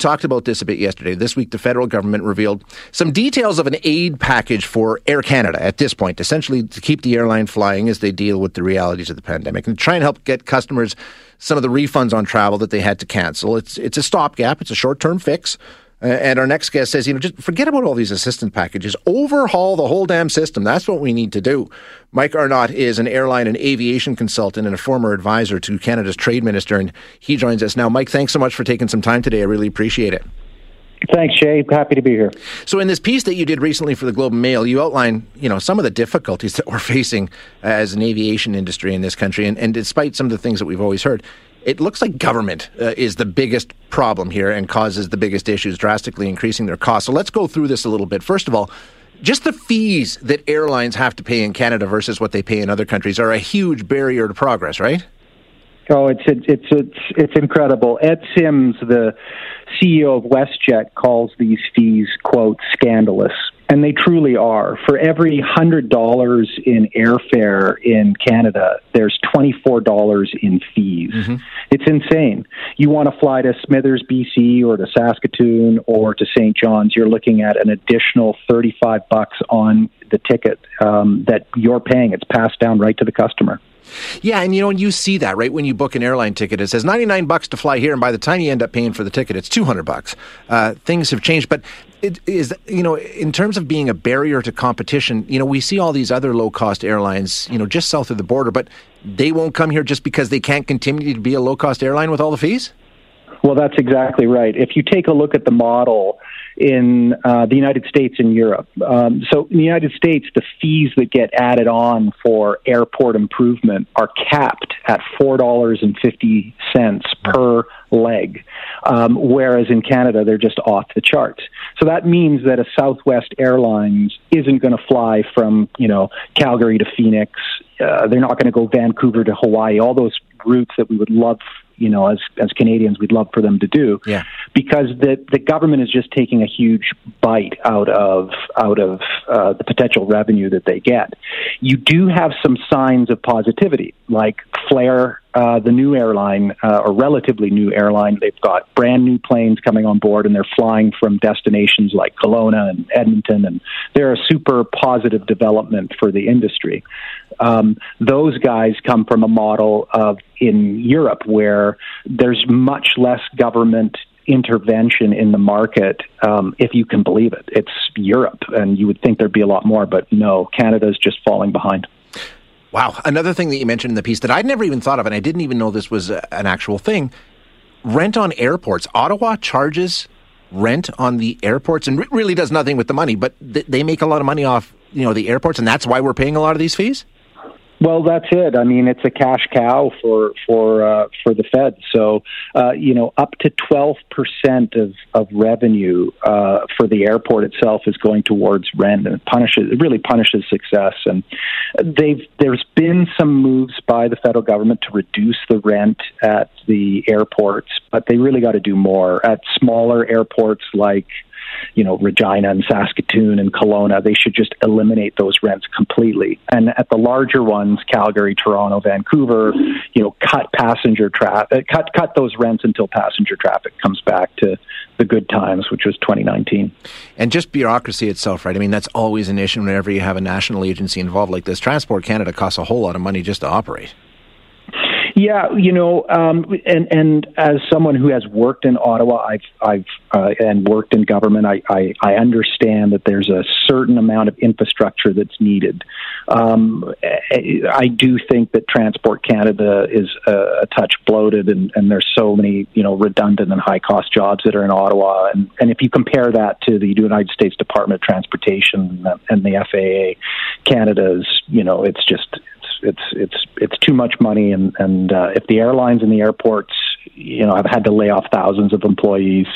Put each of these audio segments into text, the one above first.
talked about this a bit yesterday. This week, the federal government revealed some details of an aid package for Air Canada at this point, essentially to keep the airline flying as they deal with the realities of the pandemic and try and help get customers some of the refunds on travel that they had to cancel. It's, it's a stopgap, it's a short term fix. Uh, and our next guest says, you know, just forget about all these assistance packages. Overhaul the whole damn system. That's what we need to do. Mike Arnott is an airline and aviation consultant and a former advisor to Canada's trade minister, and he joins us now. Mike, thanks so much for taking some time today. I really appreciate it. Thanks, Jay. Happy to be here. So, in this piece that you did recently for the Globe and Mail, you outline, you know, some of the difficulties that we're facing as an aviation industry in this country, and, and despite some of the things that we've always heard, it looks like government uh, is the biggest problem here and causes the biggest issues, drastically increasing their costs. So let's go through this a little bit. First of all, just the fees that airlines have to pay in Canada versus what they pay in other countries are a huge barrier to progress, right? Oh, it's it's it's it's incredible. Ed Sims, the CEO of WestJet, calls these fees quote scandalous. And they truly are. For every $100 in airfare in Canada, there's $24 in fees. Mm-hmm. It's insane. You want to fly to Smithers, BC, or to Saskatoon, or to St. John's, you're looking at an additional 35 bucks on the ticket um, that you're paying. It's passed down right to the customer. Yeah, and you know, you see that right when you book an airline ticket, it says ninety nine bucks to fly here, and by the time you end up paying for the ticket, it's two hundred bucks. Uh, things have changed, but it is you know, in terms of being a barrier to competition, you know, we see all these other low cost airlines, you know, just south of the border, but they won't come here just because they can't continue to be a low cost airline with all the fees. Well, that's exactly right. If you take a look at the model in uh, the United States and Europe. Um, so in the United States, the fees that get added on for airport improvement are capped at four dollars and fifty cents per leg, um, whereas in Canada they're just off the charts. So that means that a Southwest Airlines isn't going to fly from you know Calgary to Phoenix. Uh, they're not going to go Vancouver to Hawaii. All those routes that we would love you know, as as Canadians, we'd love for them to do. Yeah. Because the the government is just taking a huge bite out of out of uh, the potential revenue that they get. You do have some signs of positivity, like Flair, uh, the new airline, uh, or relatively new airline. They've got brand new planes coming on board, and they're flying from destinations like Kelowna and Edmonton, and they're a super positive development for the industry. Um, those guys come from a model of in Europe where there's much less government intervention in the market, um, if you can believe it. It's Europe, and you would think there'd be a lot more, but no, Canada's just falling behind. Wow. Another thing that you mentioned in the piece that I'd never even thought of, and I didn't even know this was a, an actual thing rent on airports. Ottawa charges rent on the airports and really does nothing with the money, but th- they make a lot of money off you know the airports, and that's why we're paying a lot of these fees. Well, that's it. I mean, it's a cash cow for for uh, for the Fed. So, uh, you know, up to twelve percent of of revenue uh, for the airport itself is going towards rent, and it punishes it really punishes success. And they've there's been some moves by the federal government to reduce the rent at the airports, but they really got to do more at smaller airports like you know, Regina and Saskatoon and Kelowna, they should just eliminate those rents completely. And at the larger ones, Calgary, Toronto, Vancouver, you know, cut passenger traffic, uh, cut cut those rents until passenger traffic comes back to the good times, which was 2019. And just bureaucracy itself, right? I mean, that's always an issue whenever you have a national agency involved like this. Transport Canada costs a whole lot of money just to operate. Yeah, you know, um, and and as someone who has worked in Ottawa, I've I've uh, and worked in government, I, I I understand that there's a certain amount of infrastructure that's needed. Um, I do think that Transport Canada is a, a touch bloated, and, and there's so many you know redundant and high cost jobs that are in Ottawa, and and if you compare that to the United States Department of Transportation and the FAA, Canada's you know it's just it's it's it's too much money, and and uh, if the airlines and the airports, you know, have had to lay off thousands of employees,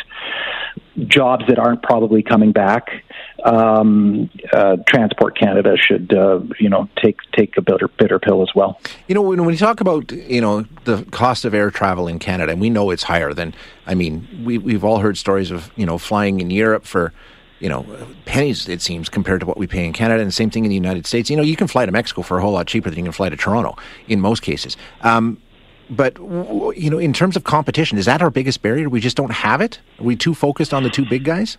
jobs that aren't probably coming back, um, uh, Transport Canada should uh, you know take take a bitter bitter pill as well. You know, when we talk about you know the cost of air travel in Canada, and we know it's higher than I mean, we we've all heard stories of you know flying in Europe for you know, pennies, it seems, compared to what we pay in Canada. And the same thing in the United States. You know, you can fly to Mexico for a whole lot cheaper than you can fly to Toronto in most cases. Um, But you know, in terms of competition, is that our biggest barrier? We just don't have it. Are we too focused on the two big guys?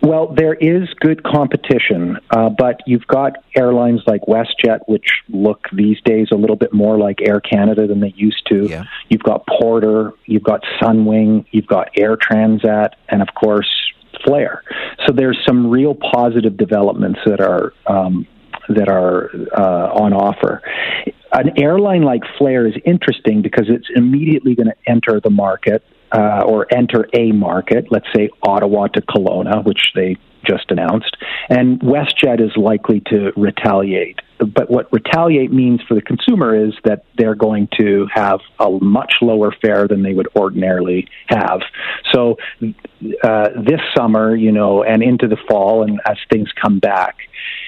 Well, there is good competition, uh, but you've got airlines like WestJet, which look these days a little bit more like Air Canada than they used to. Yeah. You've got Porter, you've got Sunwing, you've got Air Transat, and of course Flair. So there's some real positive developments that are um, that are uh, on offer. An airline like Flair is interesting because it's immediately going to enter the market uh, or enter a market, let's say Ottawa to Kelowna, which they just announced, and WestJet is likely to retaliate. But what retaliate means for the consumer is that they're going to have a much lower fare than they would ordinarily have. So uh, this summer, you know, and into the fall, and as things come back,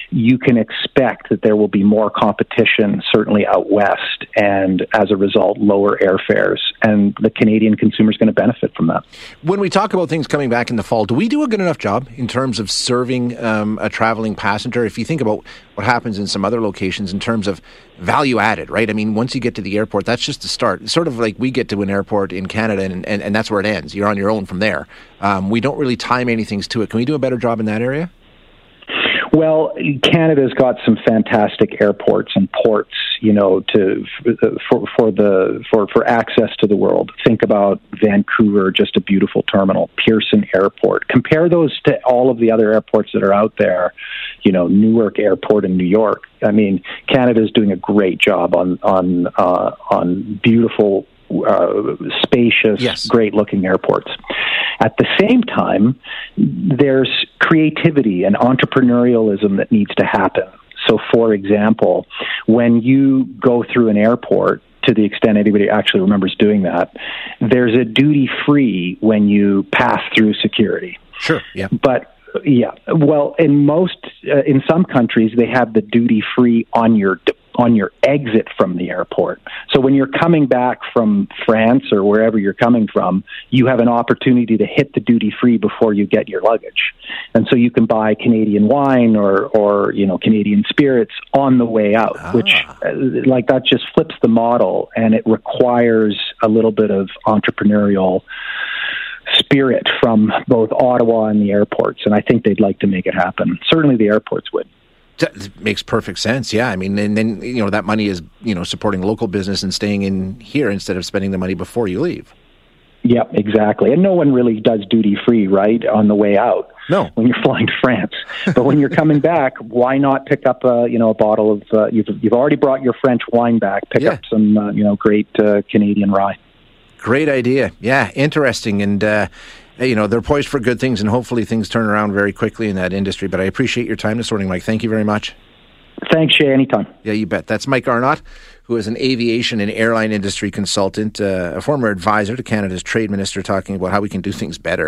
you can expect that there will be more competition, certainly out west, and as a result, lower airfares. And the Canadian consumer is going to benefit from that. When we talk about things coming back in the fall, do we do a good enough job in terms of serving um, a traveling passenger? If you think about what happens in some other locations in terms of value added, right? I mean, once you get to the airport, that's just the start. It's sort of like we get to an airport in Canada, and, and, and that's where it ends. You're on your own from there. Um, we don't really time anything to it. Can we do a better job in that area? Well, Canada's got some fantastic airports and ports, you know, to for for the for for access to the world. Think about Vancouver, just a beautiful terminal, Pearson Airport. Compare those to all of the other airports that are out there, you know, Newark Airport in New York. I mean, Canada's doing a great job on on uh, on beautiful uh, spacious, yes. great looking airports. At the same time, there's creativity and entrepreneurialism that needs to happen. So, for example, when you go through an airport, to the extent anybody actually remembers doing that, there's a duty free when you pass through security. Sure. Yeah. But yeah, well, in most, uh, in some countries, they have the duty free on your on your exit from the airport. So when you're coming back from France or wherever you're coming from, you have an opportunity to hit the duty free before you get your luggage. And so you can buy Canadian wine or or you know Canadian spirits on the way out, ah. which uh, like that just flips the model and it requires a little bit of entrepreneurial spirit from both Ottawa and the airports and I think they'd like to make it happen. Certainly the airports would. That makes perfect sense. Yeah, I mean, and then you know that money is you know supporting local business and staying in here instead of spending the money before you leave. Yep, exactly. And no one really does duty free, right, on the way out. No, when you're flying to France, but when you're coming back, why not pick up a you know a bottle of uh, you've you've already brought your French wine back. Pick yeah. up some uh, you know great uh, Canadian rye. Great idea. Yeah, interesting and. You know, they're poised for good things, and hopefully things turn around very quickly in that industry. But I appreciate your time this morning, Mike. Thank you very much. Thanks, Shay. Anytime. Yeah, you bet. That's Mike Arnott, who is an aviation and airline industry consultant, uh, a former advisor to Canada's trade minister, talking about how we can do things better.